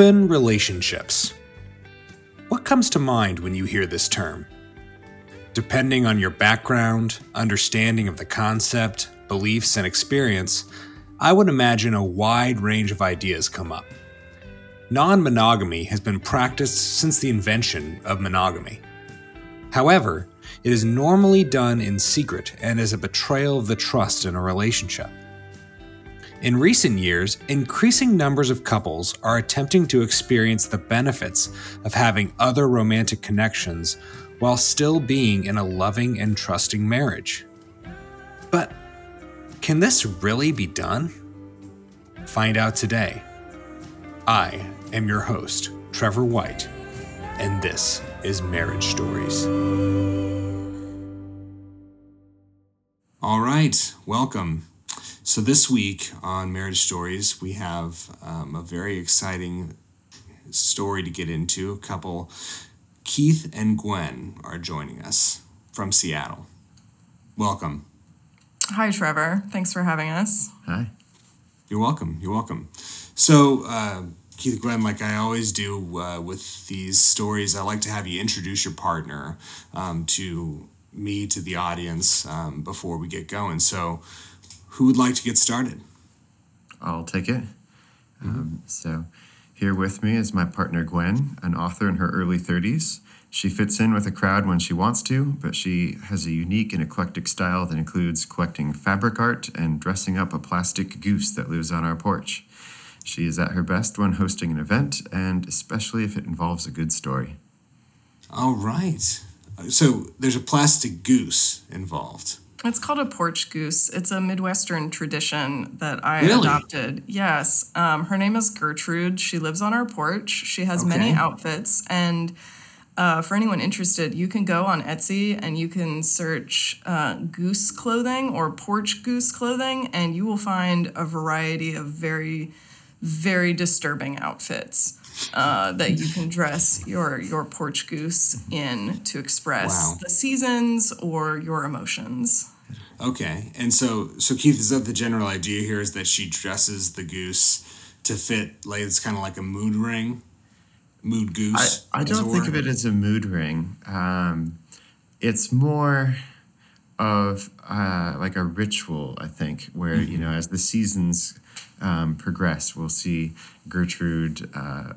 Open relationships. What comes to mind when you hear this term? Depending on your background, understanding of the concept, beliefs, and experience, I would imagine a wide range of ideas come up. Non monogamy has been practiced since the invention of monogamy. However, it is normally done in secret and is a betrayal of the trust in a relationship. In recent years, increasing numbers of couples are attempting to experience the benefits of having other romantic connections while still being in a loving and trusting marriage. But can this really be done? Find out today. I am your host, Trevor White, and this is Marriage Stories. All right, welcome. So, this week on Marriage Stories, we have um, a very exciting story to get into. A couple, Keith and Gwen, are joining us from Seattle. Welcome. Hi, Trevor. Thanks for having us. Hi. You're welcome. You're welcome. So, uh, Keith and Gwen, like I always do uh, with these stories, I like to have you introduce your partner um, to me, to the audience, um, before we get going. So, who would like to get started? I'll take it. Um, so, here with me is my partner Gwen, an author in her early 30s. She fits in with a crowd when she wants to, but she has a unique and eclectic style that includes collecting fabric art and dressing up a plastic goose that lives on our porch. She is at her best when hosting an event, and especially if it involves a good story. All right. So, there's a plastic goose involved. It's called a porch goose. It's a Midwestern tradition that I Really? adopted. Yes. Um, her name is Gertrude. She lives on our porch. She has many outfits. And uh, for anyone interested, you can go on Etsy and you can search uh, goose clothing or porch goose clothing, and you will find a variety of very, very disturbing outfits. Uh, that you can dress your your porch goose in to express Wow. the seasons or your emotions. Okay. And so, so Keith, is that the general idea here? Is that she dresses the goose to fit, like it's kind of like a mood ring, mood goose. I as don't think of it as a mood ring. Um, it's more of uh, like a ritual, I think, where, you know, as the seasons um, progress, we'll see Gertrude uh,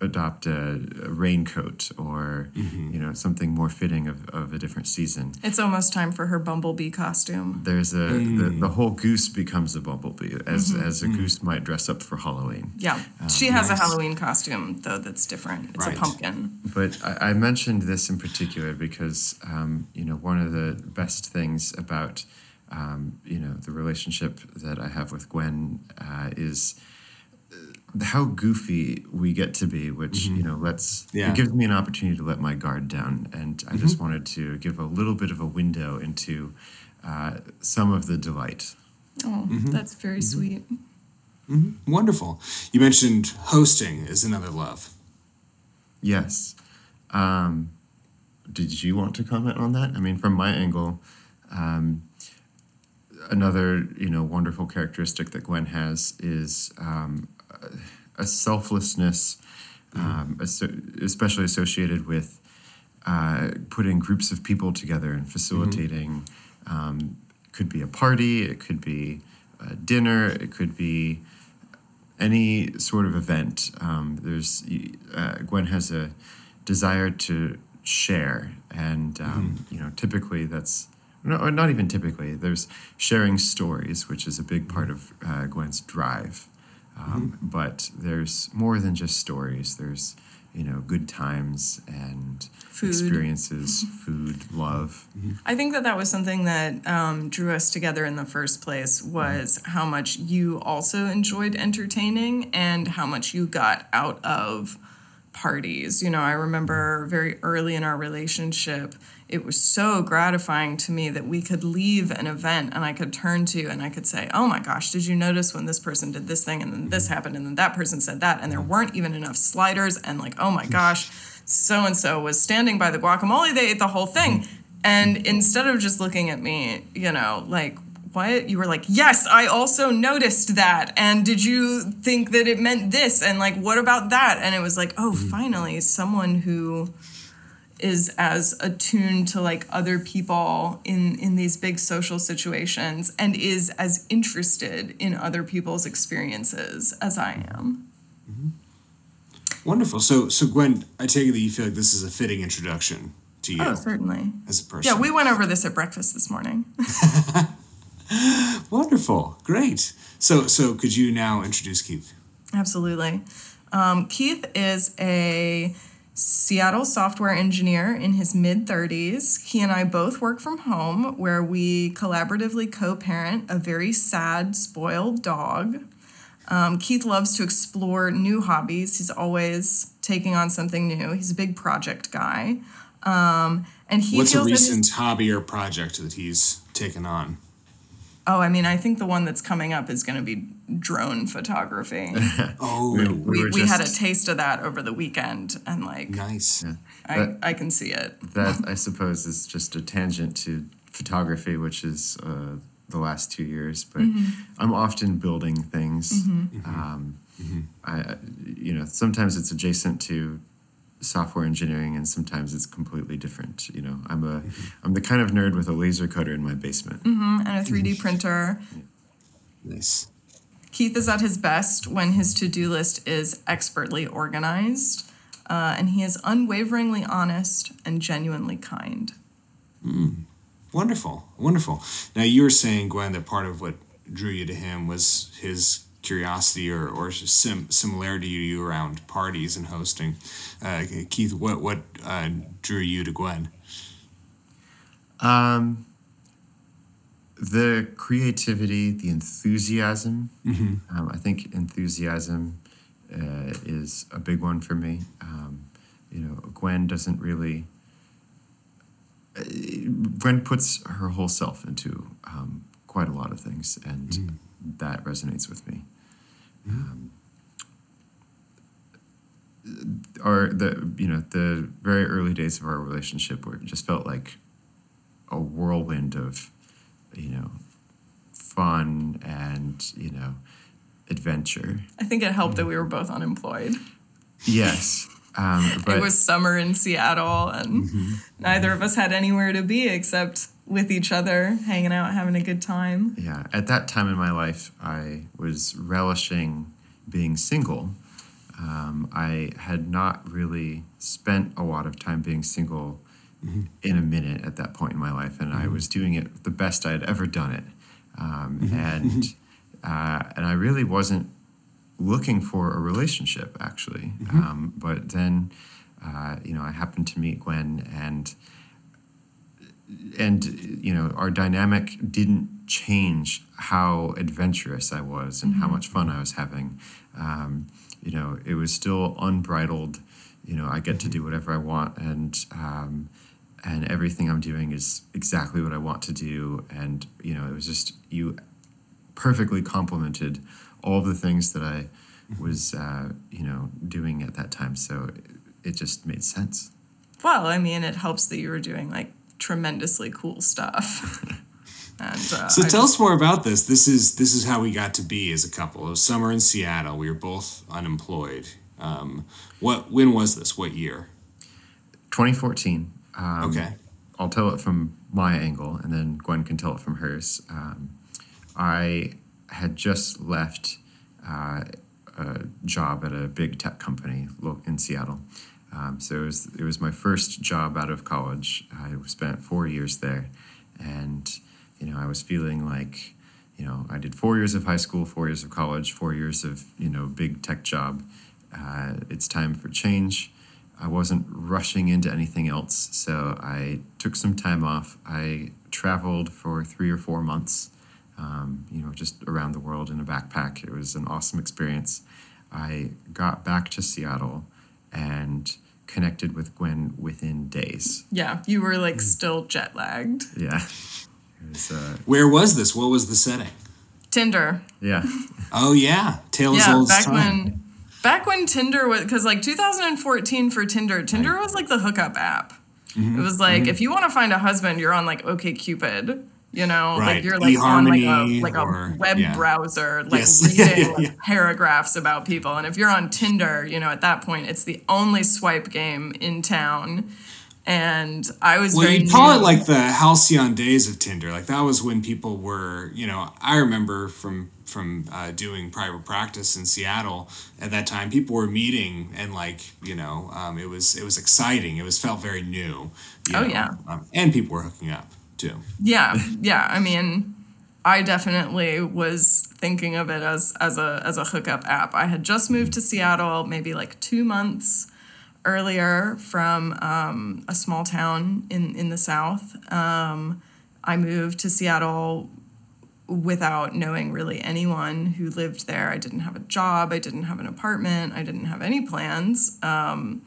adopt a, a raincoat or, you know, something more fitting of, of a different season. It's almost time for her bumblebee costume. There's a the, the whole goose becomes a bumblebee as as a goose might dress up for Halloween. Yeah, she has nice. a Halloween costume though that's different. It's Right. a pumpkin. But I, I mentioned this in particular because um, you know one of the best things about um, you know the relationship that I have with Gwen uh, is how goofy we get to be, which you know lets Yeah. it gives me an opportunity to let my guard down, and I just wanted to give a little bit of a window into uh, some of the delight. Oh, that's very sweet. Wonderful. You mentioned hosting is another love. Yes. Um, did you want to comment on that? I mean, from my angle, um, another you know wonderful characteristic that Gwen has is um, a selflessness, um, especially associated with uh, putting groups of people together and facilitating. Um, could be a party. It could be a dinner. It could be any sort of event. Um, there's uh, Gwen has a desire to share, and um, you know, typically that's no, or not even typically. There's sharing stories, which is a big part of uh, Gwen's drive. Um, But there's more than just stories. There's you know good times and Food. experiences, food, love. I think that that was something that um, drew us together in the first place was how much you also enjoyed entertaining and how much you got out of parties. You know, I remember very early in our relationship, it was so gratifying to me that we could leave an event and I could turn to and I could say, "Oh my gosh, did you notice when this person did this thing and then this mm-hmm. happened and then that person said that and there weren't even enough sliders and like, oh my gosh, so and so was standing by the guacamole, they ate the whole thing." Mm-hmm. And instead of just looking at me, you know, like what? You were like, yes, I also noticed that. And did you think that it meant this? And like, what about that? And it was like, oh, mm-hmm. finally, someone who is as attuned to like other people in in these big social situations and is as interested in other people's experiences as I am. Wonderful. So, so Gwen, I take it that you feel like this is a fitting introduction to you Oh, certainly. as a person. Yeah, we went over this at breakfast this morning. Wonderful. Great. So, so could you now introduce Keith? Absolutely. Um, Keith is a Seattle software engineer in his mid 30s. He and I both work from home where we collaboratively co parent a very sad, spoiled dog. Um, Keith loves to explore new hobbies. He's always taking on something new. He's a big project guy. Um, and he What's a feels that his- recent hobby or project that he's taken on? Oh, I mean, I think the one that's coming up is going to be drone photography. Oh, We- we, were we had a taste of that over the weekend and like nice. I, That- I can see it That I suppose is just a tangent to photography, which is uh, the last two years. But I'm often building things. Um, I, you know, sometimes it's adjacent to software engineering, and sometimes it's completely different. You know, I'm a I'm the kind of nerd with a laser cutter in my basement. and a 3d printer Nice. keith is at his best when his to-do list is expertly organized uh, and he is unwaveringly honest and genuinely kind mm. Wonderful. Wonderful. Now, you were saying, Gwen, that part of what drew you to him was his curiosity or, or sim- similarity to you around parties and hosting. Uh, Keith, what, what uh, drew you to Gwen? Um, the creativity, the enthusiasm. Um, I think enthusiasm uh, is a big one for me. Um, you know, Gwen doesn't really. uh, Gwen puts her whole self into um, quite a lot of things, and that resonates with me. Um, our the you know the very early days of our relationship were just felt like a whirlwind of you know fun and you know adventure. I think it helped that we were both unemployed. Yes um, but it was summer in seattle and neither of us had anywhere to be except with each other hanging out having a good time. Yeah at that time in my life i was relishing being single. Um, i had not really spent a lot of time being single in a minute at that point in my life and i was doing it the best i had ever done it. Um, and uh, and i really wasn't looking for a relationship actually. Um, but then uh, you know i happened to meet gwen and and you know our dynamic didn't change how adventurous i was and how much fun i was having. Um, you know it was still unbridled. You know i get to do whatever i want and um, and everything i'm doing is exactly what i want to do. And you know it was just you perfectly complemented all the things that i was uh, you know doing at that time. So it, it just made sense. Well i mean it helps that you were doing like tremendously cool stuff and uh, So I tell us more about this. This is this is how we got to be as a couple. It was summer in Seattle. We were both unemployed. Um, what when was this? What year? 2014 um, Okay. I'll tell it from my angle, and then Gwen can tell it from hers. Um, I had just left uh, a job at a big tech company in Seattle. Um, so it was it was my first job out of college. I spent four years there, and you know I was feeling like you know I did four years of high school, four years of college, four years of you know big tech job. Uh, it's time for change. I wasn't rushing into anything else, so I took some time off. I traveled for three or four months, um, you know, just around the world in a backpack. It was an awesome experience. I got back to Seattle and connected with Gwen within days. yeah you were like still jet lagged Yeah. Was, uh, Where was this? What was the setting? tinder yeah. Oh yeah, tale as yeah old back time. when back when tinder was because like 2014 for tinder tinder was like the hookup app Mm-hmm. it was like if you want to find a husband you're on like OkCupid You know, Right. like you're like on like a like or- a web yeah. browser, like Yes. reading Yeah. paragraphs about people. And if you're on Tinder, you know, at that point, it's the only swipe game in town. And I was Well, you call it like the halcyon days of Tinder. Like that was when people were, you know, I remember from from uh, doing private practice in Seattle at that time. People were meeting and like, you know, um, it was it was exciting. It was felt very new. Oh, know, yeah. um, and people were hooking up too. Yeah, yeah. I mean, I definitely was thinking of it as as a as a hookup app. I had just moved to Seattle, maybe like two months earlier from um, a small town in in the south. Um, I moved to Seattle without knowing really anyone who lived there. I didn't have a job. I didn't have an apartment. I didn't have any plans. Um,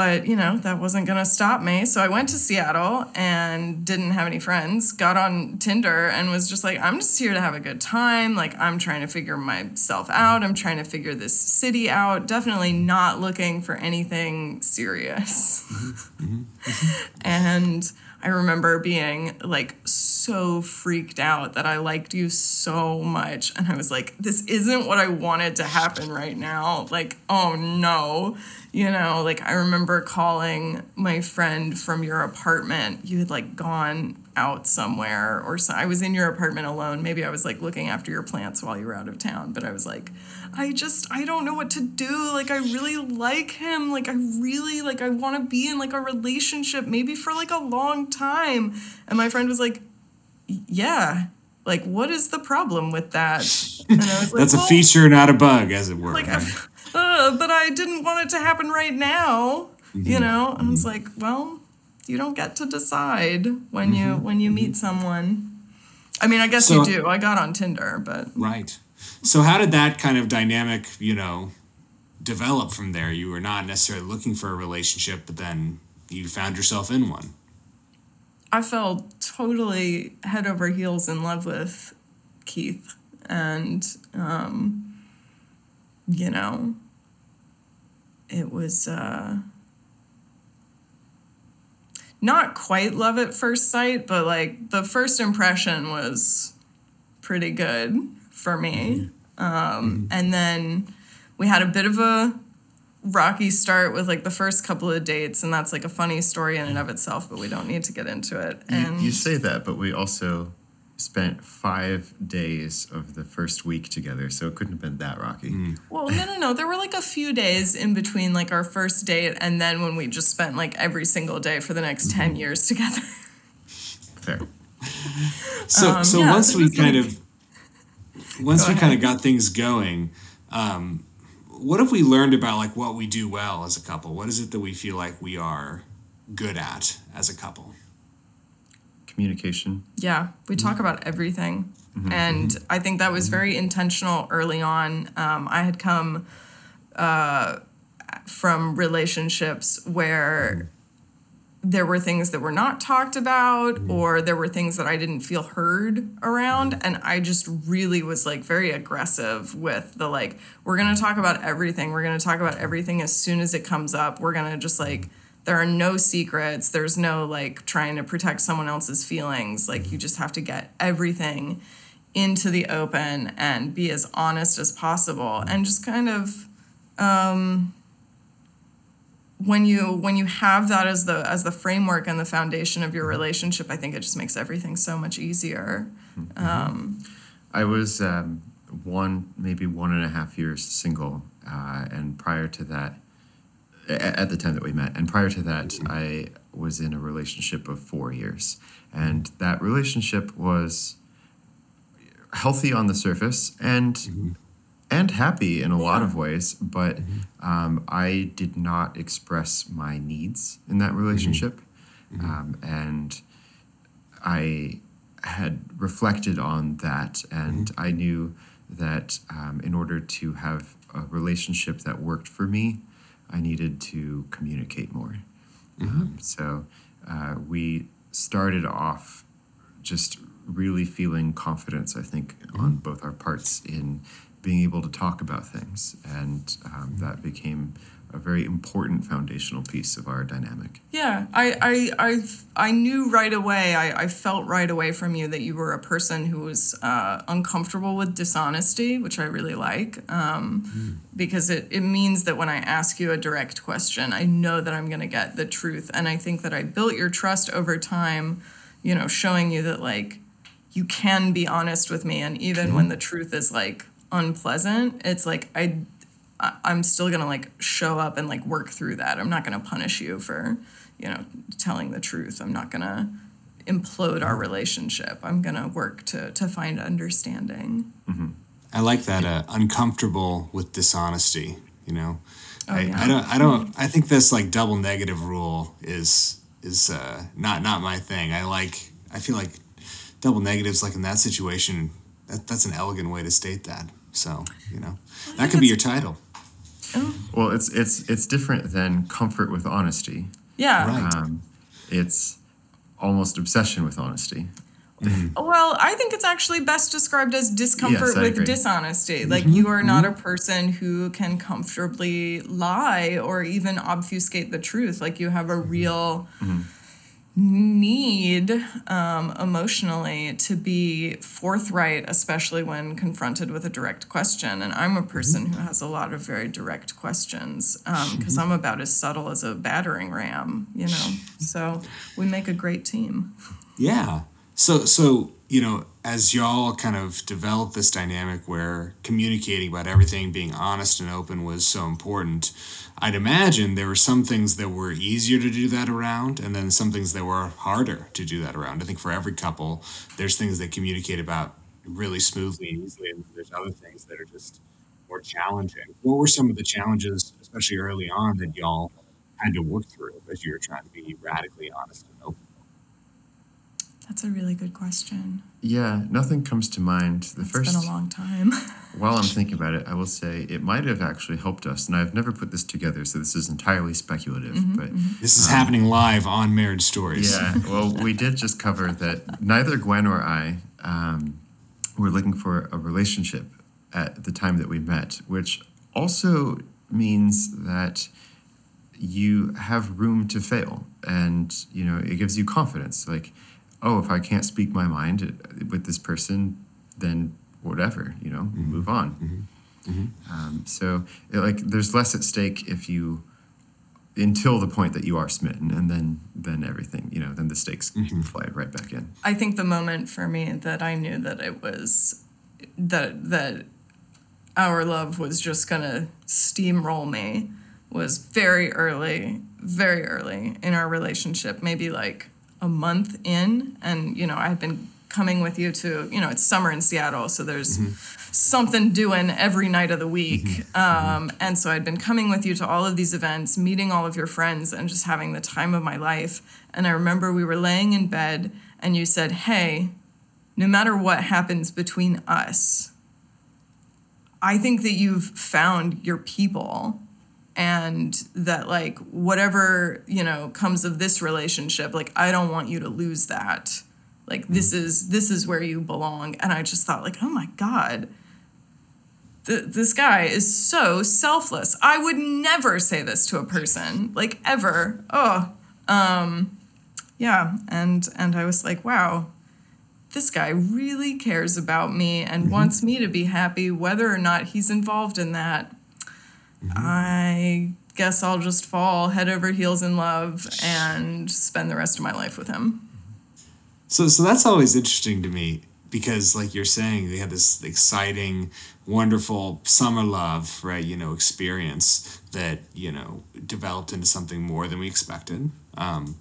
but you know that wasn't going to stop me. So i went to seattle and didn't have any friends got on tinder and was just like i'm just here to have a good time. Like i'm trying to figure myself out. I'm trying to figure this city out. Definitely not looking for anything serious. Mm-hmm. Mm-hmm. And i remember being like so freaked out that i liked you so much and i was like this isn't what i wanted to happen right now. Like oh no. You know like i remember calling my friend from your apartment. You had like gone out somewhere or so i was in your apartment alone. Maybe i was like looking after your plants while you were out of town but i was like i just i don't know what to do. Like i really like him. Like i really like i want to be in like a relationship maybe for like a long time. And my friend was like yeah. Like what is the problem with that? And i was like That's a "Well, feature, not a bug, as it were. like uh, but i didn't want it to happen right now you Mm-hmm. know? And i was like well you don't get to decide when you when you meet someone i mean i guess Mm-hmm. So- you do i got on tinder but Right. So how did that kind of dynamic, you know, develop from there? You were not necessarily looking for a relationship, but then you found yourself in one. I fell totally head over heels in love with Keith. And, um, you know, it was uh, not quite love at first sight, but like the first impression was pretty good for me. Um, and then we had a bit of a rocky start with like the first couple of dates and that's like a funny story in and of itself but we don't need to get into it. You, and you say that, but we also spent five days of the first week together, so it couldn't have been that rocky. well no no no there were like a few days in between like our first date and then when we just spent like every single day for the next 10 years together Fair. So Um, so yeah, once so we kind like- of once Go we kind of got things going, um, what have we learned about like what we do well as a couple? What is it that we feel like we are good at as a couple? Communication. Yeah, we talk mm-hmm. about everything. Mm-hmm, and mm-hmm. I think that was very intentional early on. Um, I had come uh, from relationships where there were things that were not talked about, or there were things that I didn't feel heard around. And I just really was like very aggressive with the like, we're going to talk about everything. We're going to talk about everything as soon as it comes up. We're going to just like, there are no secrets. There's no like trying to protect someone else's feelings. Like you just have to get everything into the open and be as honest as possible and just kind of um, when you when you have that as the as the framework and the foundation of your relationship, I think it just makes everything so much easier. Um, I was um, one, maybe one and a half years single, uh, and prior to that, at the time that we met, and prior to that, I was in a relationship of four years, and that relationship was healthy on the surface and and happy in a lot of ways, but um, I did not express my needs in that relationship, um, and I had reflected on that, and I knew that um, in order to have a relationship that worked for me, I needed to communicate more. Um, so uh, we started off just really feeling confidence, I think, on both our parts in being able to talk about things. And um, that became a very important foundational piece of our dynamic. Yeah, I, I, I, I knew right away, I, I felt right away from you that you were a person who was uh, uncomfortable with dishonesty, which I really like, um, mm. because it, it means that when I ask you a direct question, I know that I'm going to get the truth. And I think that I built your trust over time, you know, showing you that, like, you can be honest with me. And even mm-hmm. when the truth is, like, unpleasant, it's like, I I'm still gonna like show up and like work through that. I'm not gonna punish you for, you know, telling the truth. I'm not gonna implode our relationship. I'm gonna work to to find understanding. Mm-hmm. I like that uh, uncomfortable with dishonesty. You know, oh, I, yeah. I don't I don't I think this like double negative rule is is uh, not not my thing. I like I feel like double negatives like in that situation that, that's an elegant way to state that. So you know that could be your title. Oh. Well, it's it's it's different than comfort with honesty. Yeah. Right. Um, it's almost obsession with honesty. Mm-hmm. Well, I think it's actually best described as discomfort yes, with agree. dishonesty. Like mm-hmm. you are not mm-hmm. a person who can comfortably lie or even obfuscate the truth. Like you have a mm-hmm. real mm-hmm need um, emotionally to be forthright, especially when confronted with a direct question. And I'm a person who has a lot of very direct questions because um. I'm about as subtle as a battering ram, you know. So we make a great team. Yeah. So so you know, as y'all kind of developed this dynamic where communicating about everything, being honest and open was so important, I'd imagine there were some things that were easier to do that around, and then some things that were harder to do that around. I think for every couple, there's things that communicate about really smoothly and easily, and there's other things that are just more challenging. What were some of the challenges, especially early on, that y'all had to work through as you were trying to be radically honest? That's a really good question. Yeah, nothing comes to mind. The it's first been a long time. while I'm thinking about it, I will say it might have actually helped us, and I've never put this together, so this is entirely speculative. Mm-hmm, but mm-hmm. this is um, happening live on Marriage Stories. Yeah, well, we did just cover that neither Gwen or I um, were looking for a relationship at the time that we met, which also means that you have room to fail, and you know it gives you confidence, like oh, if I can't speak my mind with this person, then whatever, you know, mm-hmm. move on. Mm-hmm. Mm-hmm. Um, so, it, like, there's less at stake if you until the point that you are smitten, and then then everything, you know, then the stakes mm-hmm. fly right back in. I think the moment for me that I knew that it was that that our love was just gonna steamroll me was very early, very early in our relationship, maybe like a month in, and you know I had been coming with you to you know it's summer in Seattle, so there's mm-hmm. something doing every night of the week, mm-hmm. um, and so I'd been coming with you to all of these events, meeting all of your friends, and just having the time of my life. And I remember we were laying in bed, and you said, "Hey, no matter what happens between us." I think that you've found your people and that like whatever you know comes of this relationship like i don't want you to lose that. Like this mm. is this is where you belong. And i just thought like oh my god. Th- this guy is so selfless. I would never say this to a person like ever. Oh um yeah. And and i was like wow this guy really cares about me and mm-hmm. wants me to be happy whether or not he's involved in that Mm-hmm. I guess I'll just fall head over heels in love and spend the rest of my life with him. So, so that's always interesting to me because, like you're saying, they had this exciting, wonderful summer love, right? You know, experience that you know developed into something more than we expected. Um,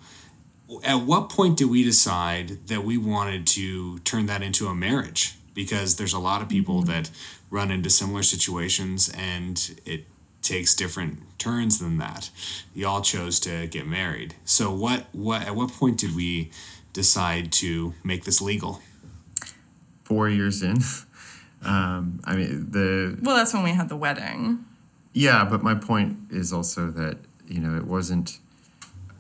at what point did we decide that we wanted to turn that into a marriage? Because there's a lot of people mm-hmm. that run into similar situations, and it takes different turns than that. Y'all chose to get married. So what what at what point did we decide to make this legal? Four years in. Um, I mean the Well that's when we had the wedding. Yeah, but my point is also that, you know, it wasn't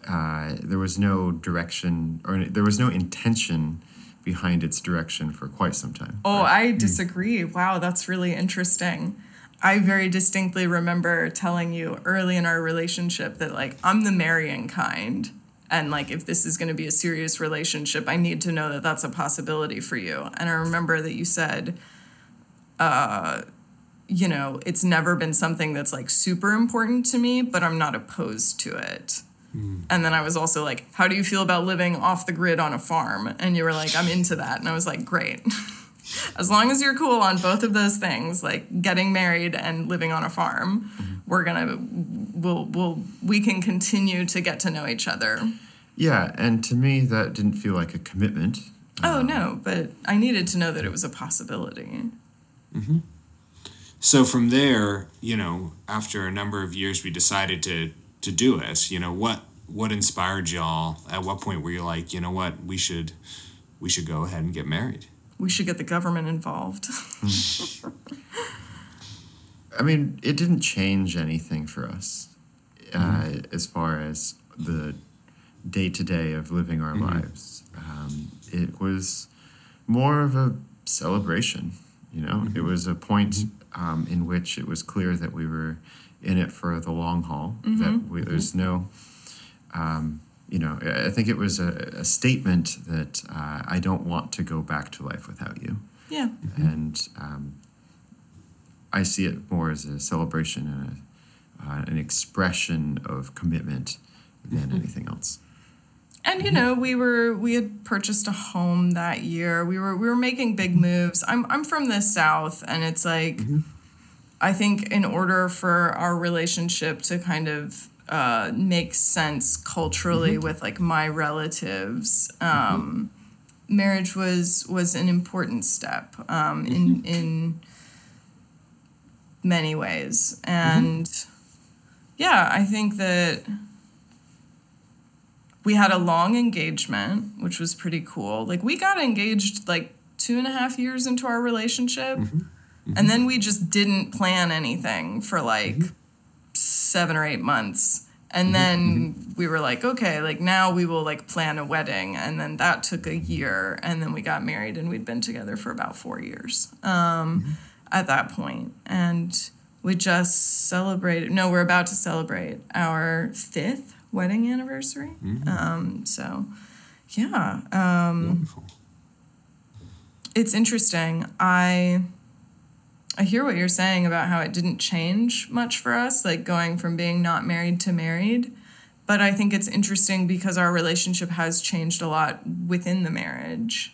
uh, there was no direction or there was no intention behind its direction for quite some time. Oh, right? I disagree. Wow, that's really interesting. I very distinctly remember telling you early in our relationship that like I'm the marrying kind and like if this is going to be a serious relationship I need to know that that's a possibility for you. And I remember that you said uh you know, it's never been something that's like super important to me, but I'm not opposed to it. And then I was also like, How do you feel about living off the grid on a farm? And you were like, I'm into that. And I was like, Great. as long as you're cool on both of those things, like getting married and living on a farm, mm-hmm. we're gonna we'll we'll we can continue to get to know each other. Yeah, and to me, that didn't feel like a commitment. Oh um, no, but I needed to know that it was a possibility. Mm-hmm. So from there, you know, after a number of years, we decided to to do it. You know, what what inspired y'all? At what point were you like, you know what, we should we should go ahead and get married? We should get the government involved. I mean, it didn't change anything for us uh, as far as the day to day of living our lives. Um, it was more of a celebration, you know, it was a point um, in which it was clear that we were in it for the long haul, that we, there's no. Um, you know, I think it was a, a statement that uh, I don't want to go back to life without you yeah. and um, I see it more as a celebration and a, uh, an expression of commitment than anything else. And you know, we were we had purchased a home that year. We were we were making big moves. I'm I'm from the south and it's like I think in order for our relationship to kind of uh, make sense culturally mm-hmm. with like my relatives, mm-hmm. um, marriage was was an important step um, in mm-hmm. in many ways. And yeah, I think that we had a long engagement, which was pretty cool. Like we got engaged like two and a half years into our relationship. And then we just didn't plan anything for like seven or eight months. And then we were like, okay, like now we will like plan a wedding. And then that took a year. And then we got married and we'd been together for about four years um, at that point. And we just celebrated, no, we're about to celebrate our fifth wedding anniversary. Um, so, yeah, um, Wonderful. it's interesting. I I hear what you're saying about how it didn't change much for us, like going from being not married to married. But I think it's interesting because our relationship has changed a lot within the marriage.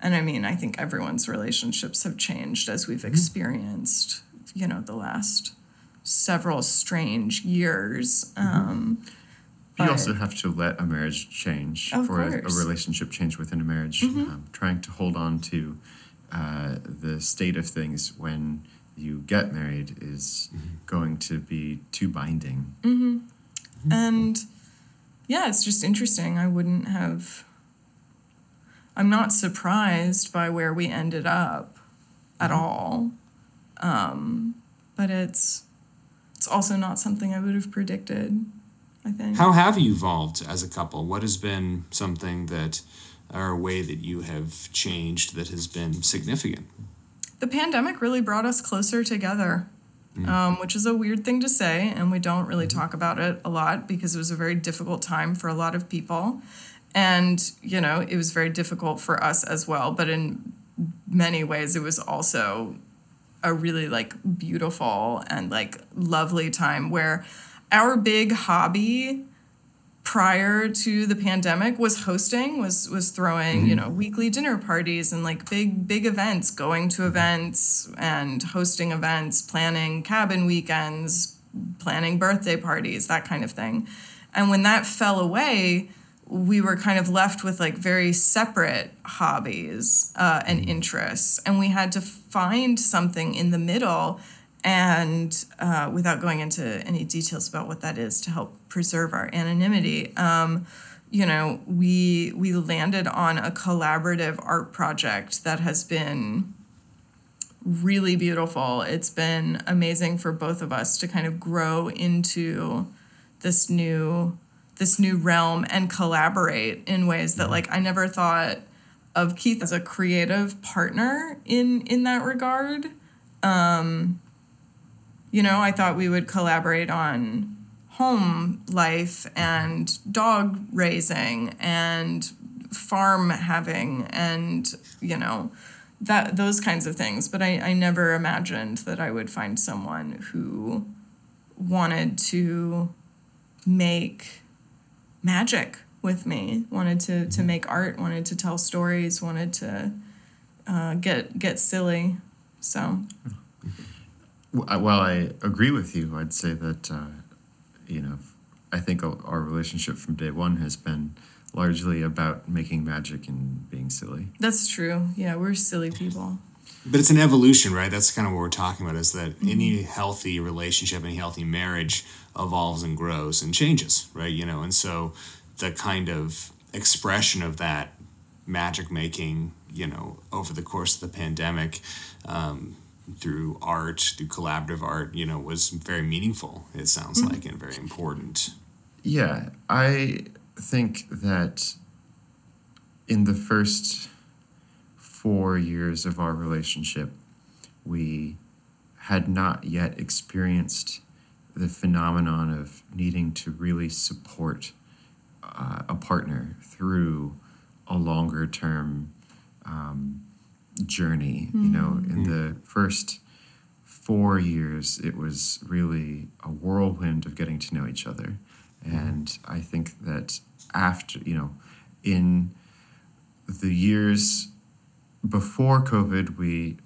And I mean, I think everyone's relationships have changed as we've experienced, you know, the last several strange years. Um, You also have to let a marriage change for a, a. Mm-hmm. relationship change within a marriage. Um, trying to hold on to uh, the state of things when you get married is going to be too binding. And yeah, it's just interesting. I wouldn't have. I'm not surprised by where we ended up at all. Um, but it's it's also not something I would have predicted, I think. How have you evolved as a couple? What has been something that or a way that you have changed that has been significant? the pandemic really brought us closer together, um, which is a weird thing to say, and we don't really talk about it a lot because it was a very difficult time for a lot of people. And, you know, it was very difficult for us as well, but in many ways, it was also a really like beautiful and like lovely time where our big hobby prior to the pandemic was hosting was was throwing you mm-hmm. know weekly dinner parties and like big big events going to mm-hmm. events and hosting events planning cabin weekends planning birthday parties that kind of thing. And when that fell away we were kind of left with like very separate hobbies uh, and mm-hmm. interests. And we had to find something in the middle and uh, without going into any details about what that is to help preserve our anonymity um, you know we we landed on a collaborative art project that has been really beautiful it's been amazing for both of us to kind of grow into this new this new realm and collaborate in ways that like I never thought of Keith as a creative partner in in that regard. Um you know, I thought we would collaborate on home life and dog raising and farm having and, you know, that those kinds of things. But I, I never imagined that I would find someone who wanted to make magic with me, wanted to, to make art, wanted to tell stories, wanted to uh, get get silly. So I- Well, I agree with you. I'd say that, uh, you know, I think our our relationship from day one has been largely about making magic and being silly. that's true. Yeah, we're silly people. But it's an evolution, right? That's kind of what we're talking about is that any healthy relationship, any healthy marriage evolves and grows and changes, right? You know, and so the kind of expression of that magic making, you know, over the course of the pandemic, um, through art, through collaborative art, you know, was very meaningful, it sounds like, and very important. Yeah, I think that in the first four years of our relationship, we had not yet experienced the phenomenon of needing to really support uh, a partner through a longer term um, journey. You know, in the first four years, it was really a whirlwind of getting to know each other. And I think that after, you know, in the years before COVID, we,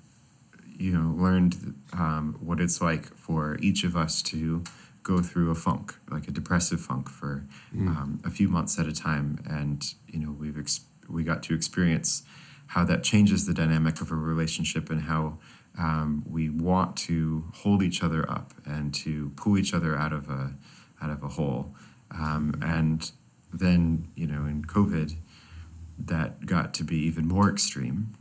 you know, learned um, what it's like for each of us to go through a funk, like a depressive funk, for um, a few months at a time. And you know, we've ex- we got to experience how that changes the dynamic of a relationship and how um, we want to hold each other up and to pull each other out of a out of a hole. Um, and then you know, in COVID, that got to be even more extreme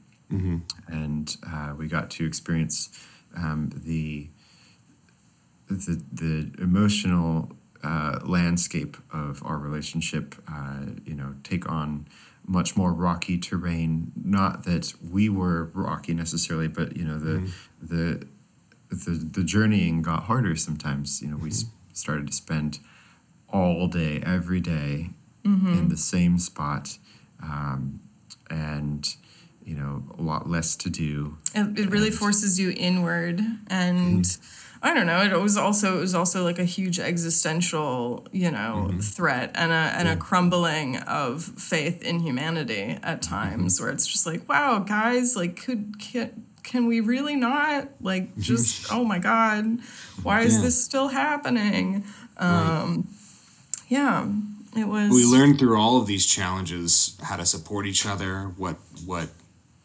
and uh, we got to experience um, the the the emotional uh, landscape of our relationship. Uh, you know, take on much more rocky terrain. Not that we were rocky necessarily, but you know the mm-hmm. the the the journeying got harder sometimes. You know, we mm-hmm. s- started to spend all day, every day, mm-hmm. in the same spot, um, and you know, a lot less to do. It, it really forces you inward and mhm. I don't know. It was also it was also like a huge existential, you know, mm-hmm. threat and a and a crumbling of faith in humanity at mm-hmm. times, where it's just like, wow, guys, like, could can, can we really not like just? oh my God, why is Yeah. this still happening? Um, Yeah, it was. we learned through all of these challenges how to support each other what what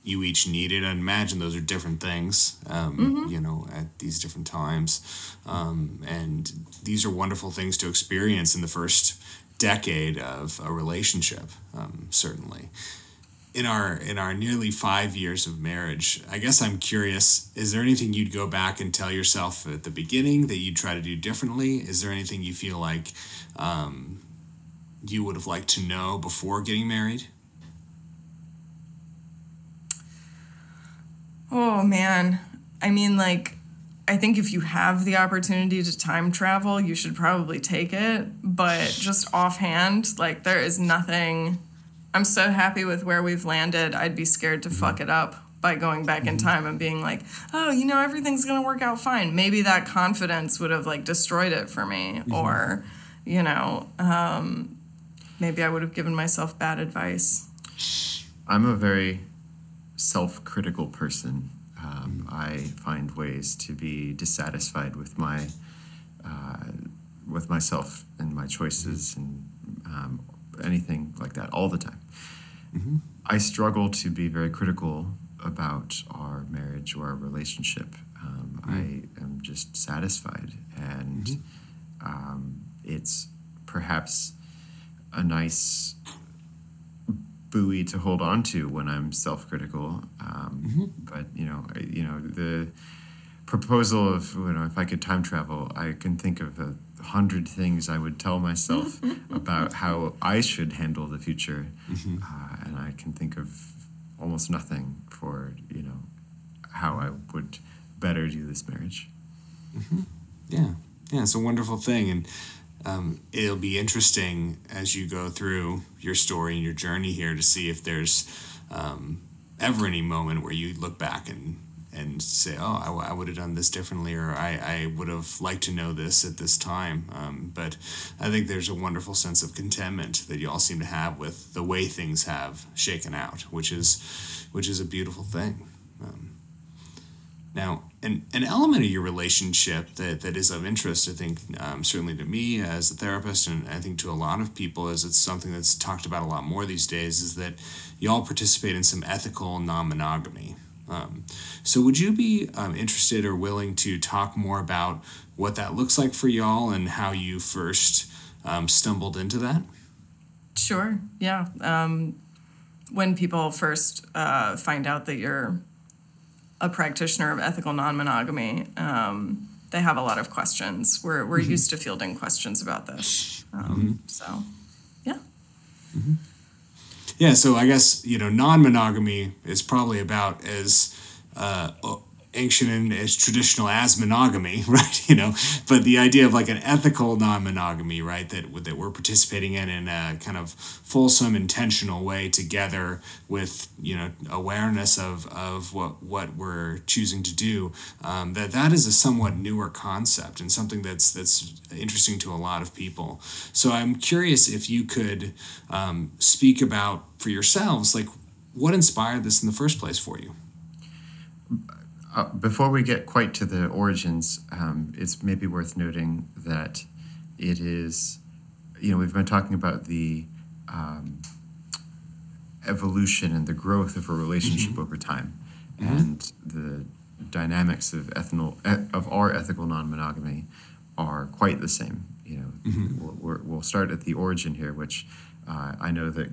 you each needed i imagine those are different things um, you know at these different times. Um, and these are wonderful things to experience in the first decade of a relationship um, certainly. In our in our nearly five years of marriage i guess i'm curious is there anything you'd go back and tell yourself at the beginning that you'd try to do differently? Is there anything you feel like um, you would have liked to know before getting married? Oh man. I mean like I think if you have the opportunity to time travel, you should probably take it, but just offhand, like there is nothing I'm so happy with where we've landed. I'd be scared to fuck it up by going back in time and being like, "Oh, you know, everything's going to work out fine." Maybe that confidence would have like destroyed it for me or, you know, um maybe I would have given myself bad advice. I'm a very self-critical person. Um, I find ways to be dissatisfied with my uh, with myself and my choices and um, anything like that all the time. I struggle to be very critical about our marriage or our relationship. Um, I am just satisfied, and um, it's perhaps a nice buoy to hold on to when I'm self-critical. Um, But you know, I, you know the proposal of you know if I could time travel, I can think of a hundred things I would tell myself about how I should handle the future, uh, and I can think of almost nothing for you know how I would better do this marriage. Yeah, yeah, it's a wonderful thing, and um, it'll be interesting as you go through your story and your journey here to see if there's um, ever any moment where you look back and and say, oh, I, I would have done this differently, or I, I would have liked to know this at this time. Um, but I think there's a wonderful sense of contentment that you all seem to have with the way things have shaken out, which is which is a beautiful thing. Um, now, an, an element of your relationship that, that is of interest, I think, um, certainly to me as a therapist, and I think to a lot of people, is it's something that's talked about a lot more these days, is that you all participate in some ethical non monogamy. Um, so, would you be um, interested or willing to talk more about what that looks like for y'all and how you first um, stumbled into that? Sure. Yeah. Um, when people first uh, find out that you're a practitioner of ethical non-monogamy, um, they have a lot of questions. We're we're mm-hmm. used to fielding questions about this, um, mm-hmm. so yeah. Mm-hmm. Yeah, so I guess you know non-monogamy is probably about as uh, ancient and as traditional as monogamy, right? You know, but the idea of like an ethical non-monogamy, right? That that we're participating in in a kind of fulsome, intentional way together with you know awareness of of what what we're choosing to do. Um, that that is a somewhat newer concept and something that's that's interesting to a lot of people. So I'm curious if you could um, speak about for yourselves, like what inspired this in the first place for you uh, before we get quite to the origins, um, it's maybe worth noting that it is, you know, we've been talking about the um, evolution and the growth of a relationship mm-hmm. over time, mm-hmm. and the dynamics of ethanol of our ethical non-monogamy are quite the same. You know, mm-hmm. we'll, we'll start at the origin here, which uh, I know that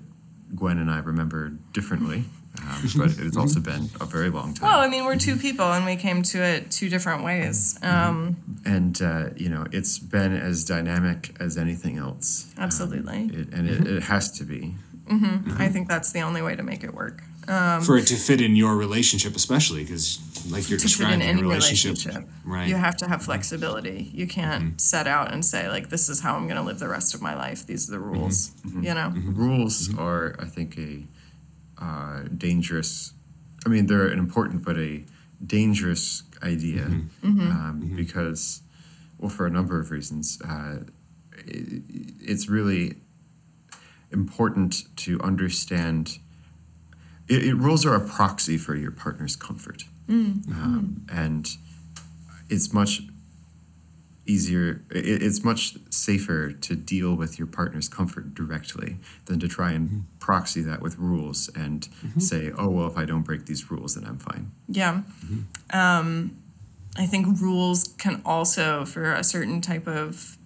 Gwen and I remember differently um, but it's also been a very long time. Well, I mean, we're two people, and we came to it two different ways. Um, and uh, you know, it's been as dynamic as anything else. Um, absolutely. Um, it, and it, it, has to be. Mm-hmm. Mm-hmm. I think that's the only way to make it work. Um, For it to fit in your relationship, especially because, like you're describing, in any relationship, relationship, right? You have to have flexibility. You can't mm-hmm. set out and say like, "This is how I'm going to live the rest of my life. These are the rules." Mm-hmm. You know, mm-hmm. rules mm-hmm. are, I think, a uh, dangerous. I mean, they're an important but a dangerous idea mm-hmm. mm-hmm. Um, mm-hmm. because, well, for a number of reasons, uh, it, it's really important to understand. It, it, rules are a proxy for your partner's comfort, mm-hmm. um, and it's much easier it, it's much safer to deal with your partner's comfort directly than to try and mm-hmm. proxy that with rules and mm-hmm. say oh well if i don't break these rules then i'm fine yeah mm-hmm. um, i think rules can also for a certain type of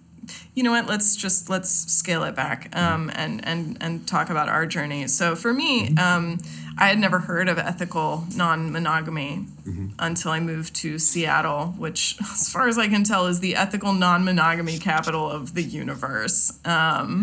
you know what let's just let's scale it back um, mm-hmm. and and and talk about our journey so for me mm-hmm. um, I had never heard of ethical non monogamy mm-hmm. until I moved to Seattle, which, as far as I can tell, is the ethical non monogamy capital of the universe. Um,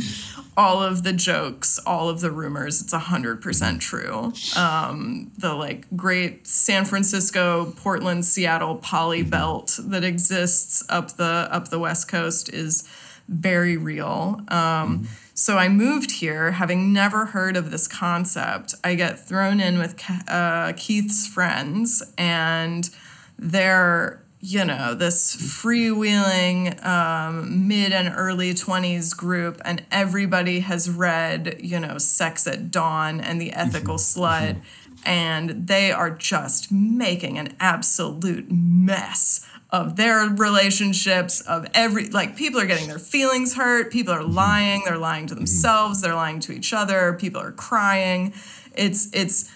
all of the jokes, all of the rumors, it's 100% mm-hmm. true. Um, the like great San Francisco, Portland, Seattle poly mm-hmm. belt that exists up the up the West Coast is very real. Um, mm-hmm so I moved here having never heard of this concept. I get thrown in with uh, Keith's friends, and they're, you know, this freewheeling um, mid and early 20s group, and everybody has read, you know, Sex at Dawn and The Ethical mm-hmm. Slut, mm-hmm. and they are just making an absolute mess of their relationships of every like people are getting their feelings hurt people are mm-hmm. lying they're lying to mm-hmm. themselves they're lying to each other people are crying. It's it's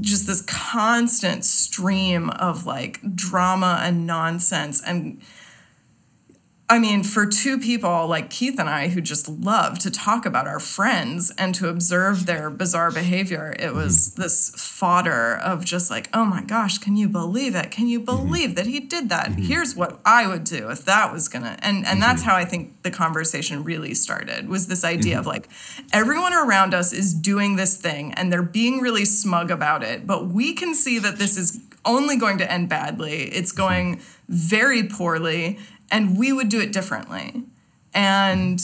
just this constant stream of like drama and nonsense and I mean, for two people like Keith and I who just love to talk about our friends and to observe their bizarre behavior, it was mm-hmm. this fodder of just like, oh my gosh, can you believe it? Can you mm-hmm. believe mm-hmm. that he did that? Mm-hmm. Here's what I would do if that was gonna and and that's mm-hmm. how I think the conversation really started was this idea of mm-hmm. like everyone around us is doing this thing and they're being really smug about it, but we can see that this is only going to end badly. It's going very poorly and we would do it differently. And,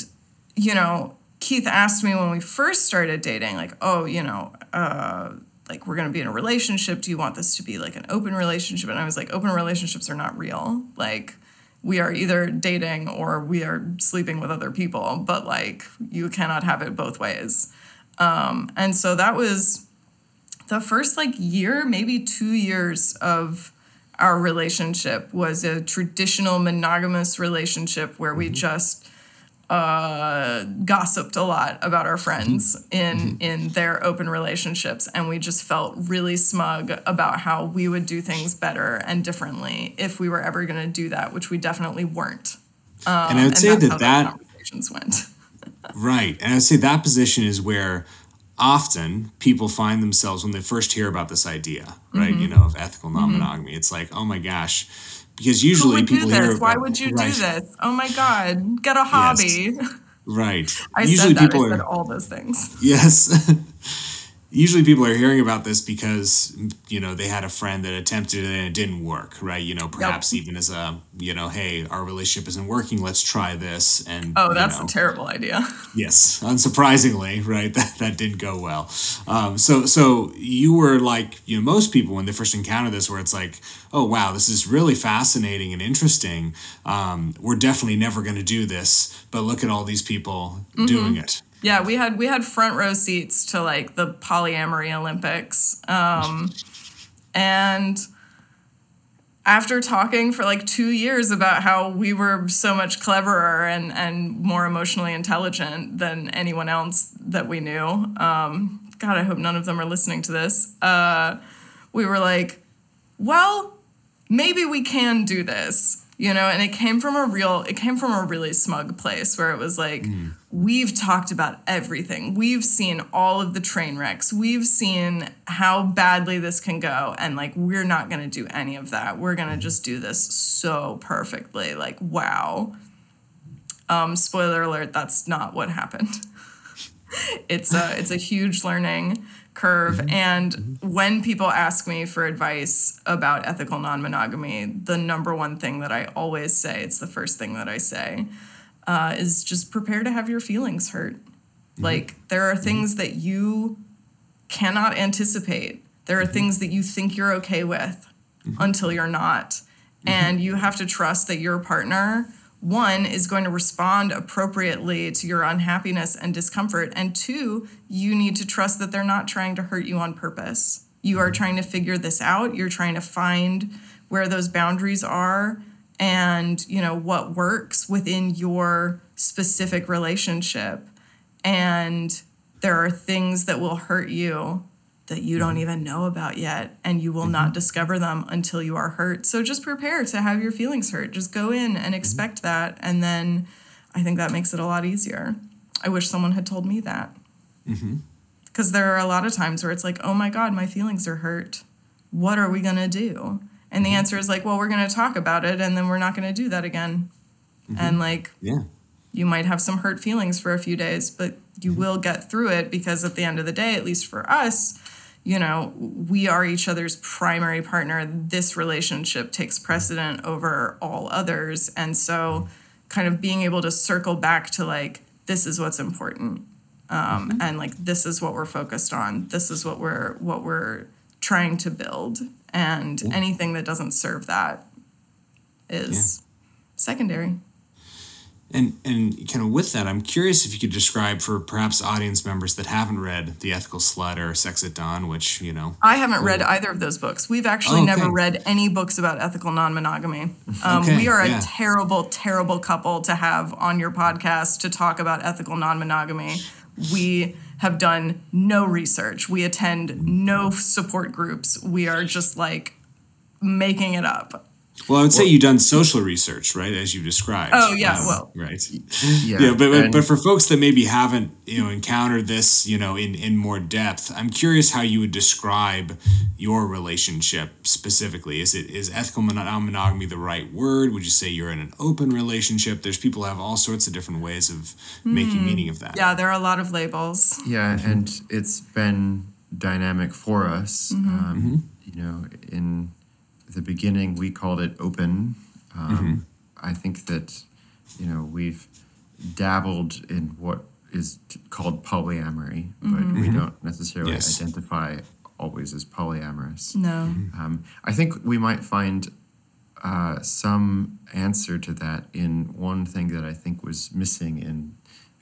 you know, Keith asked me when we first started dating, like, oh, you know, uh, like we're going to be in a relationship. Do you want this to be like an open relationship? And I was like, open relationships are not real. Like, we are either dating or we are sleeping with other people, but like, you cannot have it both ways. Um, and so that was the first like year, maybe two years of our relationship was a traditional monogamous relationship where we just uh, gossiped a lot about our friends in in their open relationships, and we just felt really smug about how we would do things better and differently if we were ever going to do that, which we definitely weren't. Um, and I would say that's that that conversations went. Right. And I'd say that position is where often people find themselves when they first hear about this idea, right? Mm-hmm. You know, of ethical non monogamy. It's like, oh my gosh. Because usually people hear this? Why would you right, do this? Oh my God, get a hobby. Right. I usually said that. people I said are all those things. Yes. Usually people are hearing about this because, you know, they had a friend that attempted it and it didn't work, right? You know, perhaps even as a, you know, hey, our relationship isn't working, let's try this. And Oh, you that's know, a terrible idea. Yes, unsurprisingly, right? That that didn't go well. Um, so so you were like you know most people when they first encounter this, where it's like, oh wow, this is really fascinating and interesting. Um, we're definitely never going to do this, but look at all these people doing it. Yeah, we had we had front row seats to like the polyamory Olympics. Um, and after talking for like two years about how we were so much cleverer and, and more emotionally intelligent than anyone else that we knew, um, God, I hope none of them are listening to this. Uh, we were like, well, maybe we can do this you know and it came from a real it came from a really smug place where it was like we've talked about everything. We've seen all of the train wrecks. We've seen how badly this can go. And like we're not going to do any of that. We're going to just do this so perfectly. Like wow. Um spoiler alert that's not what happened. It's a it's a huge learning curve. Mm-hmm. And mm-hmm. when people ask me for advice about ethical non-monogamy the number one thing that i always say it's the first thing that i say uh, is just prepare to have your feelings hurt. Mm-hmm. Like there are things that you cannot anticipate. There are things that you think you're okay with until you're not. And you have to trust that your partner one is going to respond appropriately to your unhappiness and discomfort and two you need to trust that they're not trying to hurt you on purpose. You are trying to figure this out. You're trying to find where those boundaries are and you know what works within your specific relationship. And there are things that will hurt you that you don't mm-hmm. even know about yet and you will not mm-hmm. discover them until you are hurt. So just prepare to have your feelings hurt. Just go in and mm-hmm. expect that and then i think that makes it a lot easier. I wish someone had told me that. Because there are a lot of times where it's like oh my god my feelings are hurt. What are we going to do? And the answer is like well we're going to talk about it and then we're not going to do that again. And like Yeah. you might have some hurt feelings for a few days, but you will get through it because at the end of the day, at least for us, you know, we are each other's primary partner. This relationship takes precedent over all others. And so, kind of being able to circle back to like, this is what's important. Um, and like this is what we're focused on. This is what we're what we're trying to build. And anything that doesn't serve that is secondary. And and kind of with that, I'm curious if you could describe for perhaps audience members that haven't read The Ethical Slut or Sex at Dawn, which you know. I haven't read either of those books. We've actually Oh, never read any books about ethical non monogamy. Um, Okay, we are a yeah. terrible, terrible couple to have on your podcast to talk about ethical non monogamy. We have done no research, we attend no support groups. We are just like making it up. Well, I would say you've done social research, right, as you described. Oh, yeah, well. right. Yeah, Yeah, but, but and- but for folks that maybe haven't you know encountered this you know in in more depth, I'm curious how you would describe your relationship specifically. Is it is ethical monogamy the right word? Would you say you're in an open relationship? There's people who have all sorts of different ways of making meaning of that. Hmm. Yeah, there are a lot of labels. Yeah, and it's been dynamic for us. Um, You know, in the beginning, we called it open. Um, I think that, you know, we've dabbled in what is t- called polyamory, but we don't necessarily Yes. identify always as polyamorous. No. Um, I think we might find uh, some answer to that in one thing that I think was missing in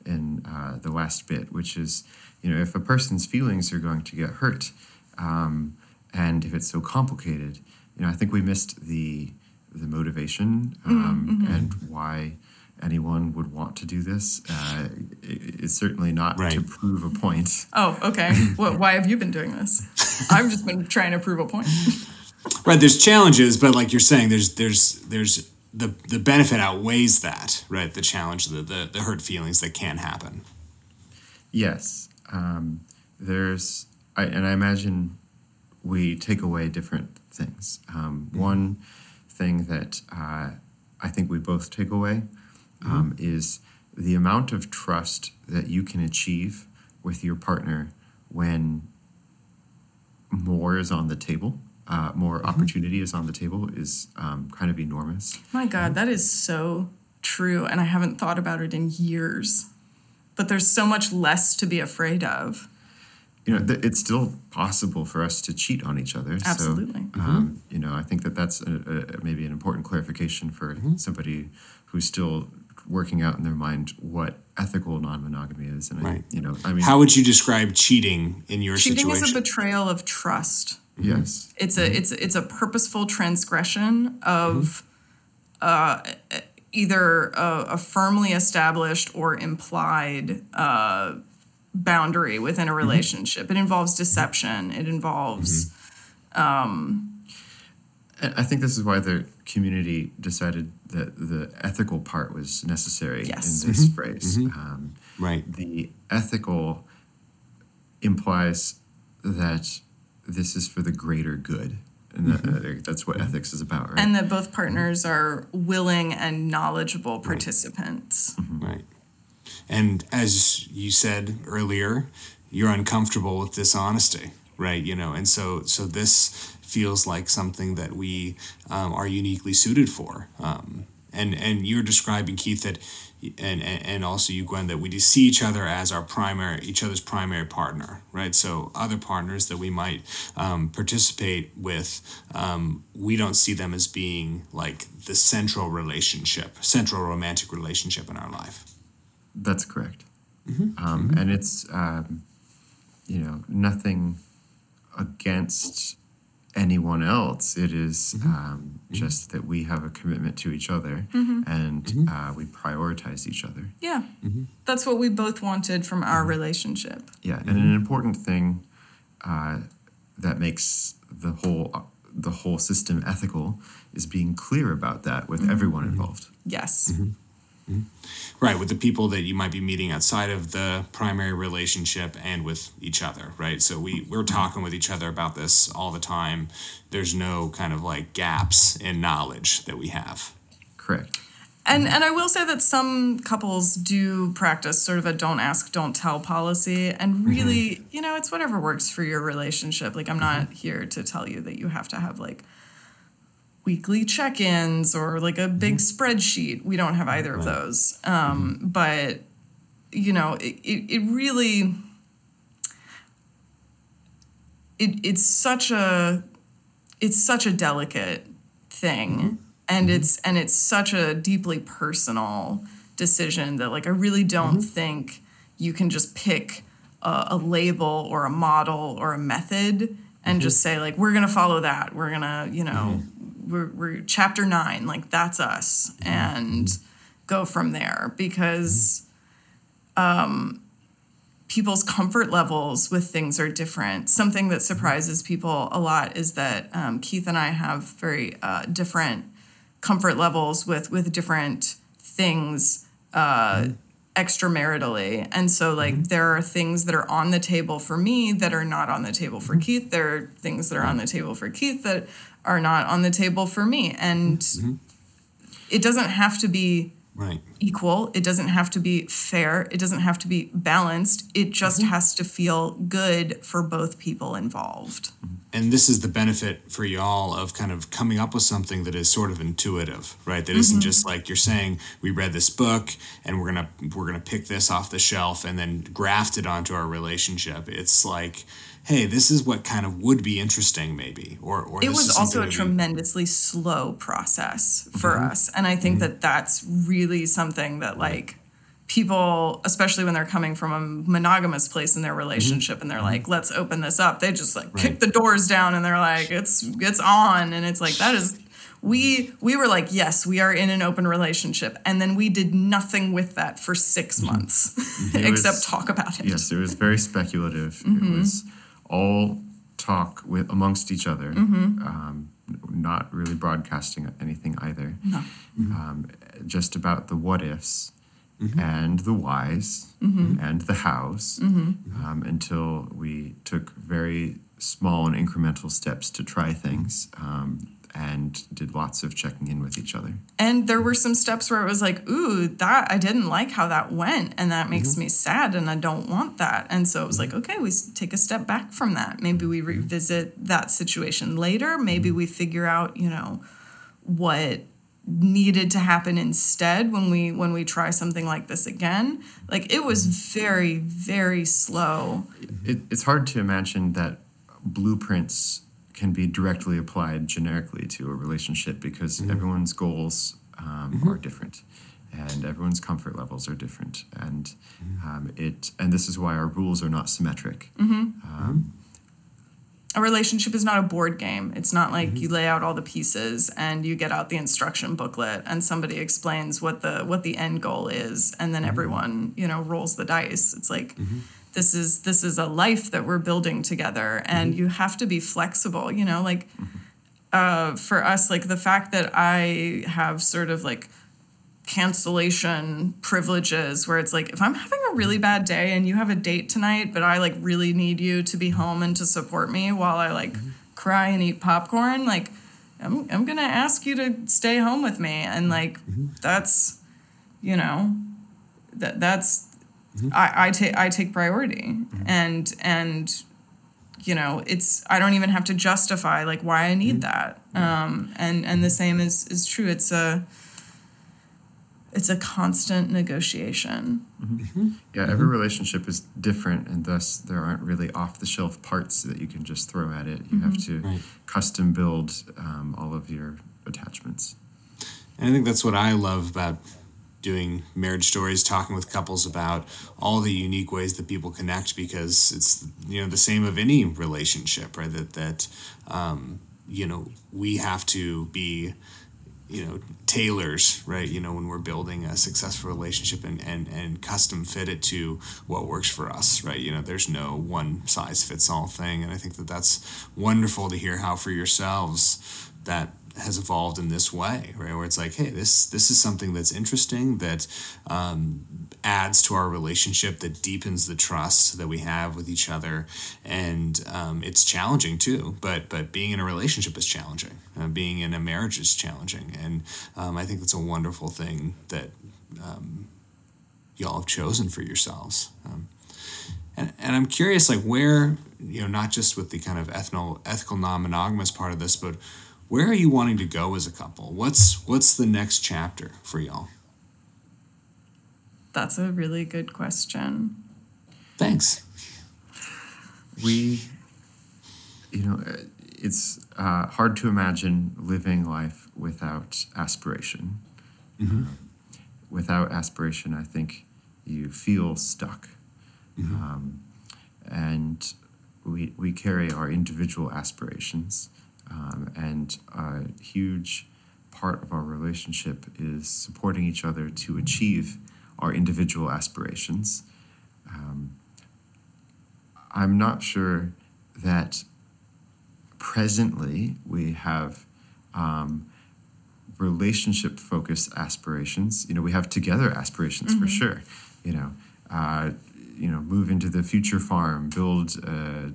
in uh, the last bit, which is, you know, if a person's feelings are going to get hurt, um, and if it's so complicated, you know, I think we missed the the motivation um, and why anyone would want to do this. Uh, it, it's certainly not to prove a point. Oh, okay. what? Why have you been doing this? I've just been trying to prove a point. Right, there's challenges, but like you're saying, there's there's there's the the benefit outweighs that, right? The challenge, the the, the hurt feelings that can happen. Yes, um, there's, I, and I imagine we take away different things. Um, One thing that uh, I think we both take away um, is the amount of trust that you can achieve with your partner when more is on the table, uh, more opportunity is on the table, is um, kind of enormous. My God, that is so true, and I haven't thought about it in years. But there's so much less to be afraid of. You know, th- it's still possible for us to cheat on each other. Absolutely. So, um, you know, I think that that's a, a, maybe an important clarification for Mm-hmm. somebody who's still working out in their mind what ethical non-monogamy is. And I, Right. you know, I mean, How would you describe cheating in your situation? Cheating is a betrayal of trust. yes, It's a it's it's a purposeful transgression of uh, either a, a firmly established or implied uh, boundary within a mm-hmm. relationship. It involves deception. It involves mm-hmm. um, And I think this is why the community decided that the ethical part was necessary Yes. in this mm-hmm. phrase. Um, right. the ethical implies that this is for the greater good. And that, uh, that's what ethics is about, right? and that both partners are willing and knowledgeable participants. Right. And as you said earlier, you're uncomfortable with dishonesty, right? You know, and so so this feels like something that we um, are uniquely suited for. Um, and and you're describing Keith that, and, and and also you Gwen that we do see each other as our primary each other's primary partner, right? So other partners that we might um, participate with, um, we don't see them as being like the central relationship, central romantic relationship in our life. That's correct. Mm-hmm. Um, and it's, um, you know, nothing against anyone else. It is, mm-hmm. um, mm-hmm. just that we have a commitment to each other and uh, we prioritize each other. Yeah, that's what we both wanted from our relationship. Yeah, and an important thing uh, that makes the whole uh, the whole system ethical is being clear about that with everyone involved. Yes. Mm-hmm. Right, with the people that you might be meeting outside of the primary relationship and with each other, right? So we, we're talking with each other about this all the time. There's no kind of like gaps in knowledge that we have. Correct. And and I will say that some couples do practice sort of a don't ask, don't tell policy. And mm-hmm. really, you know, it's whatever works for your relationship. Like I'm not mm-hmm. here to tell you that you have to have like weekly check-ins or like a big mm-hmm. spreadsheet. We don't have either of those. Um, mm-hmm. but you know, it, it, it really it, it's such a it's such a delicate thing. Mm-hmm. And it's and it's such a deeply personal decision that like i really don't think you can just pick a, a label or a model or a method and just say like we're gonna follow that. We're gonna you know we're, we're chapter nine like that's us. And go from there because people's comfort levels with things are different. Something that surprises people a lot is that um, Keith and I have very uh, different comfort levels with with different things uh, extramaritally, and so like there are things that are on the table for me that are not on the table for Keith. There are things that are on the table for Keith that are not on the table for me, and mm-hmm. it doesn't have to be Right. equal. It doesn't have to be fair. It doesn't have to be balanced. It just mm-hmm. has to feel good for both people involved. Mm-hmm. and this is the benefit for y'all of kind of coming up with something that is sort of intuitive right that isn't just like you're saying we read this book and we're gonna we're gonna pick this off the shelf and then graft it onto our relationship it's like hey this is what kind of would be interesting maybe or, or It was also a something that we- tremendously slow process for mm-hmm. us. And I think mm-hmm. that that's really something that, like, people, especially when they're coming from a monogamous place in their mm-hmm. relationship and they're like, let's open this up, they just like kick the doors down and they're like, it's, it's on. And it's like, that is. We we were like yes we are in an open relationship and then we did nothing with that for 6 months except was- talk about it. Yes, it was very speculative. Mm-hmm. It was all talk with amongst each other, Mm-hmm. um, not really broadcasting anything either. No. Um, just about the what ifs Mm-hmm. and the whys and the hows Mm-hmm. um, until we took very small and incremental steps to try things um, and did lots of checking in with each other. And there were some steps where it was like, ooh, that I didn't like how that went, and that makes Mm-hmm. me sad, and I don't want that. And so it was like, okay, we take a step back from that. Maybe we Mm-hmm. revisit that situation later. Maybe we figure out, you know, what needed to happen instead when we when we try something like this again. Like it was Mm-hmm. very very slow. It, it's hard to imagine that blueprints can be directly applied generically to a relationship because mm-hmm. everyone's goals um, mm-hmm. are different and everyone's comfort levels are different. And mm-hmm. um, it and this is why our rules are not symmetric. Um, a relationship is not a board game. It's not like you lay out all the pieces and you get out the instruction booklet and somebody explains what the what the end goal is and then everyone, you know, rolls the dice. It's like this is this is a life that we're building together and mm-hmm. you have to be flexible, you know, like uh, for us like the fact that I have sort of like cancellation privileges where it's like if I'm having a really bad day and you have a date tonight, but I like really need you to be home and to support me while I like mm-hmm. cry and eat popcorn, like I'm I'm gonna ask you to stay home with me and mm-hmm. like that's you know that that's Mm-hmm. I, I take I take priority. Mm-hmm. And and you know it's I don't even have to justify like why I need mm-hmm. that. Um and and the same is is true. It's a it's a constant negotiation. Yeah every relationship is different and thus there aren't really off the shelf parts that you can just throw at it. You have to Right. custom build um, all of your attachments. And I think that's what I love about doing marriage stories, talking with couples about all the unique ways that people connect because it's you know the same of any relationship, right? That that um, you know we have to be you know tailors right? You know when we're building a successful relationship and, and and custom fit it to what works for us right? You know there's no one size fits all thing. And i think that that's wonderful to hear how for yourselves that has evolved in this way right? Where it's like hey this this is something that's interesting that um, adds to our relationship that deepens the trust that we have with each other. And um, it's challenging too but but being in a relationship is challenging. Uh, being in a marriage is challenging. And um, i think that's a wonderful thing that um, y'all have chosen for yourselves. Um, and, and i'm curious like where you know not just with the kind of ethical ethical non-monogamous part of this but where are you wanting to go as a couple? What's what's the next chapter for y'all? That's a really good question. Thanks. We you know uh, it's uh, hard to imagine living life without aspiration. Uh, without aspiration i think you feel stuck. Um, and we, we carry our individual aspirations um, and a huge part of our relationship is supporting each other to achieve our individual aspirations I'm not sure that presently we have um, relationship focused aspirations. You know, we have together aspirations for sure. You know, uh, you know, move into the future farm, build a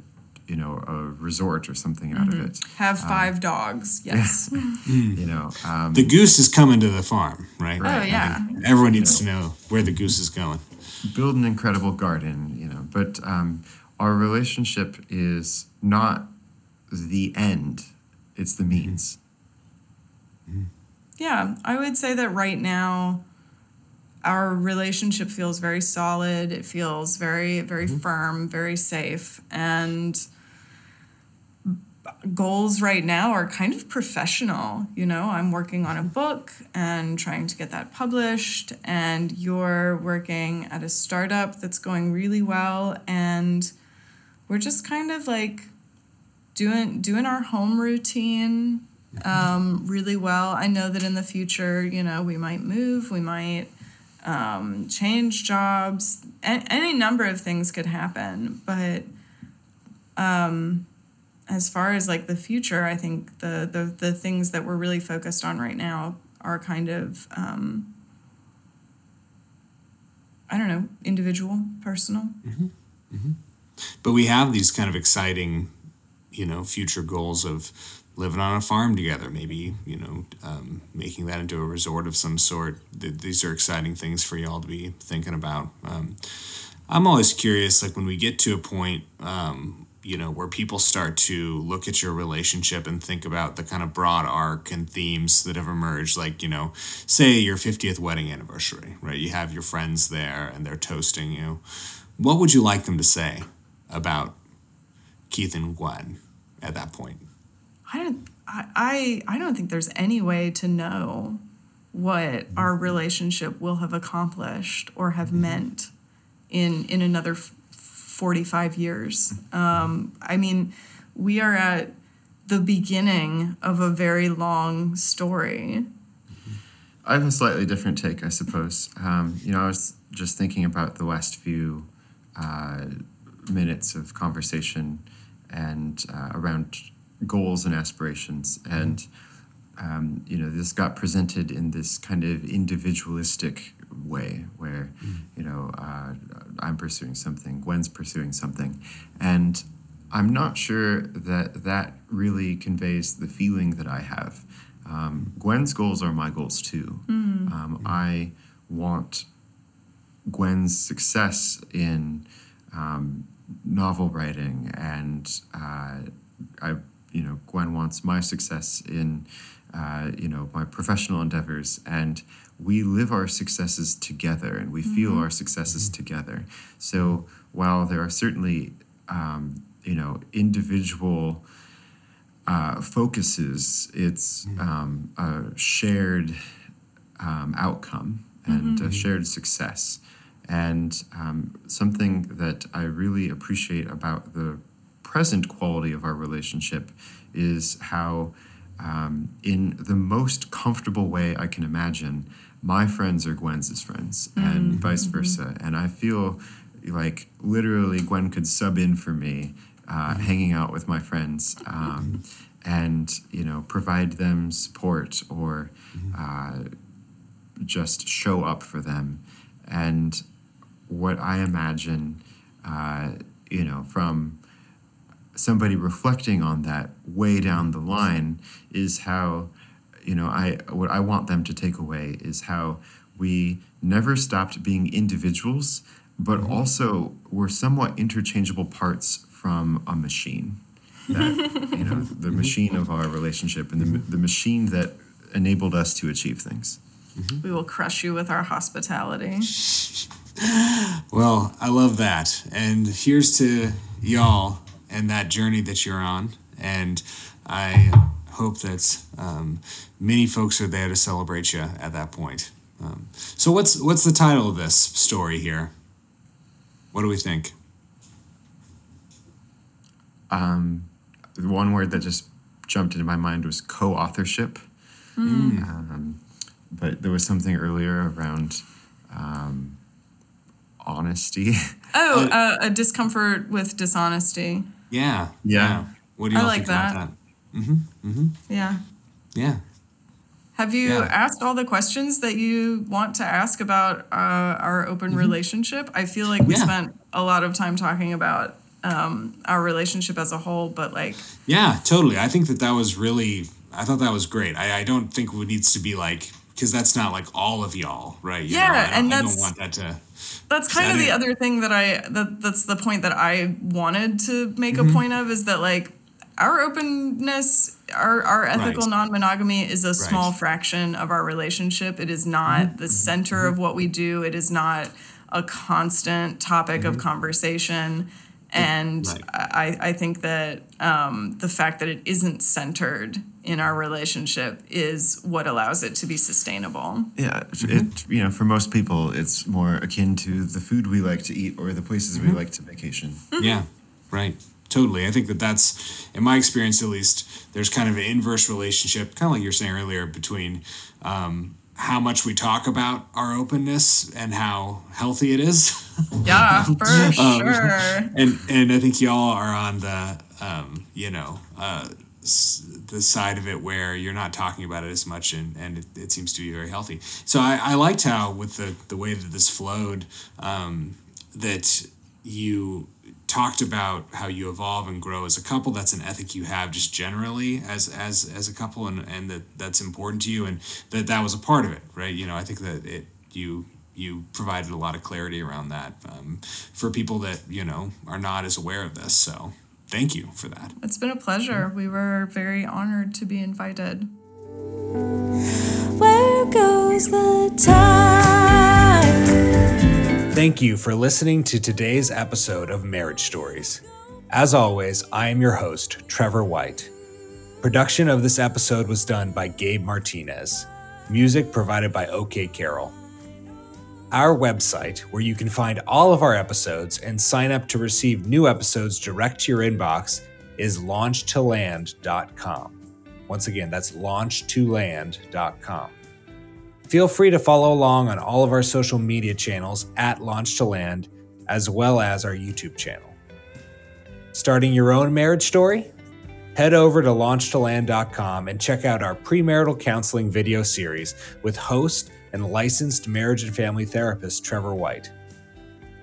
you know a resort or something out of mm-hmm. it. Have um, five dogs. Yes. You know, um, The goose is coming to the farm, right? Oh, yeah. I think Everyone needs to know where the goose is going. build an incredible garden. You know, but um, our relationship is not the end; it's the mm-hmm. means. Mm-hmm. Yeah, I would say that right now our relationship feels very solid. It feels very, very firm, very safe. And goals right now are kind of professional. You know, I'm working on a book and trying to get that published, and you're working at a startup that's going really well. And we're just kind of like doing doing our home routine um, really well. I know that in the future, you know, we might move, we might um, change jobs, a- any number of things could happen. But um, as far as like the future, I think the, the, the things that we're really focused on right now are kind of, um, I don't know, individual, personal. But we have these kind of exciting, you know, future goals of living on a farm together, maybe, you know, um, making that into a resort of some sort. Th- these are exciting things for y'all to be thinking about. Um, I'm always curious, like when we get to a point, um, you know, where people start to look at your relationship and think about the kind of broad arc and themes that have emerged, like, you know, say your 50th wedding anniversary, right? You have your friends there and they're toasting you. What would you like them to say about Keith and Gwen at that point? I don't I, I I don't think there's any way to know what our mm-hmm. relationship will have accomplished or have mm-hmm. meant in in another 45 years. Um, I mean, we are at the beginning of a very long story. I have a slightly different take, I suppose. Um, you know, I was just thinking about the last few uh, minutes of conversation and uh, around goals and aspirations. And, um, you know, this got presented in this kind of individualistic way where, you know, uh, I'm pursuing something, Gwen's pursuing something. And I'm not sure that that really conveys the feeling that I have. Um, Gwen's goals are my goals too. Um, I want Gwen's success in um, novel writing, and uh, I, you know, Gwen wants my success in, uh, you know, my professional endeavors, and we live our successes together, and we feel our successes together. So while there are certainly, um, you know, individual uh, focuses, it's um, a shared um, outcome and a shared success. And um, something that I really appreciate about the present quality of our relationship is how, um, in the most comfortable way I can imagine, my friends are Gwen's friends and vice versa. And I feel like literally Gwen could sub in for me, uh, hanging out with my friends. Um, and you know provide them support or uh, just show up for them and what i imagine uh, you know from somebody reflecting on that way down the line is how you know i what i want them to take away is how we never stopped being individuals but mm-hmm. also we're somewhat interchangeable parts from a machine that you know the mm-hmm. machine of our relationship and the, mm-hmm. the machine that enabled us to achieve things. We will crush you with our hospitality. Well, I love that. And here's to y'all and that journey that you're on. And I hope that um, many folks are there to celebrate you at that point. Um, so, what's what's the title of this story here? What do we think? um, the one word that just jumped into my mind was co-authorship um, but there was something earlier around um, honesty Oh, uh, a discomfort with dishonesty. Yeah. Yeah. What do you I all like think about that. that? Mhm, Mm-hmm. Yeah. Yeah. Have you Yeah. asked all the questions that you want to ask about uh, our open relationship? I feel like we Yeah. spent a lot of time talking about um, our relationship as a whole, but like Yeah, totally. I think that that was really. I thought that was great. I, I don't think it needs to be like because that's not like all of y'all, right? You Yeah, know, I don't, and I don't that's- want that to. That's kind of the other thing that I that that's the point that I wanted to make Mm-hmm. a point of is that like our openness, our our ethical Right. non-monogamy is a small Right. Mm-hmm. fraction of our relationship. It is not the center of what we do. It is not a constant topic of conversation. And Mm-hmm. Right. I, I think that um, the fact that it isn't centered in our relationship is what allows it to be sustainable. Yeah, it you know for most people it's more akin to the food we like to eat or the places we like to vacation. Yeah, right. Totally. I think that that's, in my experience at least, there's kind of an inverse relationship, kind of like you were saying earlier, between um, how much we talk about our openness and how healthy it is. Yeah, for Um, sure. and and I think y'all are on the um, you know uh, s- the side of it where you're not talking about it as much, and and it, it seems to be very healthy. So I, I liked how with the the way that this flowed, um, that you talked about how you evolve and grow as a couple that's an ethic you have just generally as as as a couple and and that that's important to you and that that was a part of it right you know i think that it you you provided a lot of clarity around that um, for people that you know are not as aware of this so thank you for that It's been a pleasure. We were very honored to be invited. Where goes the time? Thank you for listening to today's episode of Marriage Stories. As always, I am your host, Trevor White. Production of this episode was done by Gabe Martinez. Music provided by OK Carroll. Our website, where you can find all of our episodes and sign up to receive new episodes direct to your inbox, is launchtoland.com. Once again, that's launchtoland.com. Feel free to follow along on all of our social media channels at Launch to Land, as well as our YouTube channel. Starting your own marriage story? Head over to launchtoland.com and check out our premarital counseling video series with host and licensed marriage and family therapist Trevor White.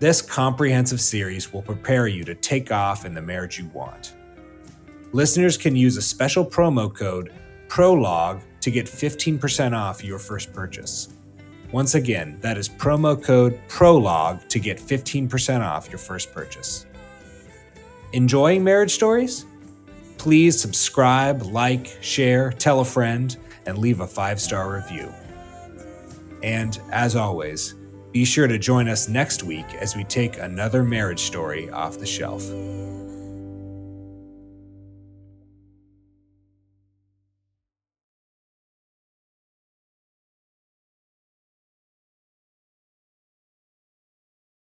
This comprehensive series will prepare you to take off in the marriage you want. Listeners can use a special promo code PROLOGUE to get 15% off your first purchase. Once again, that is promo code PROLOGUE to get 15% off your first purchase. Enjoying marriage stories? Please subscribe, like, share, tell a friend, and leave a five star review. And as always, be sure to join us next week as we take another marriage story off the shelf.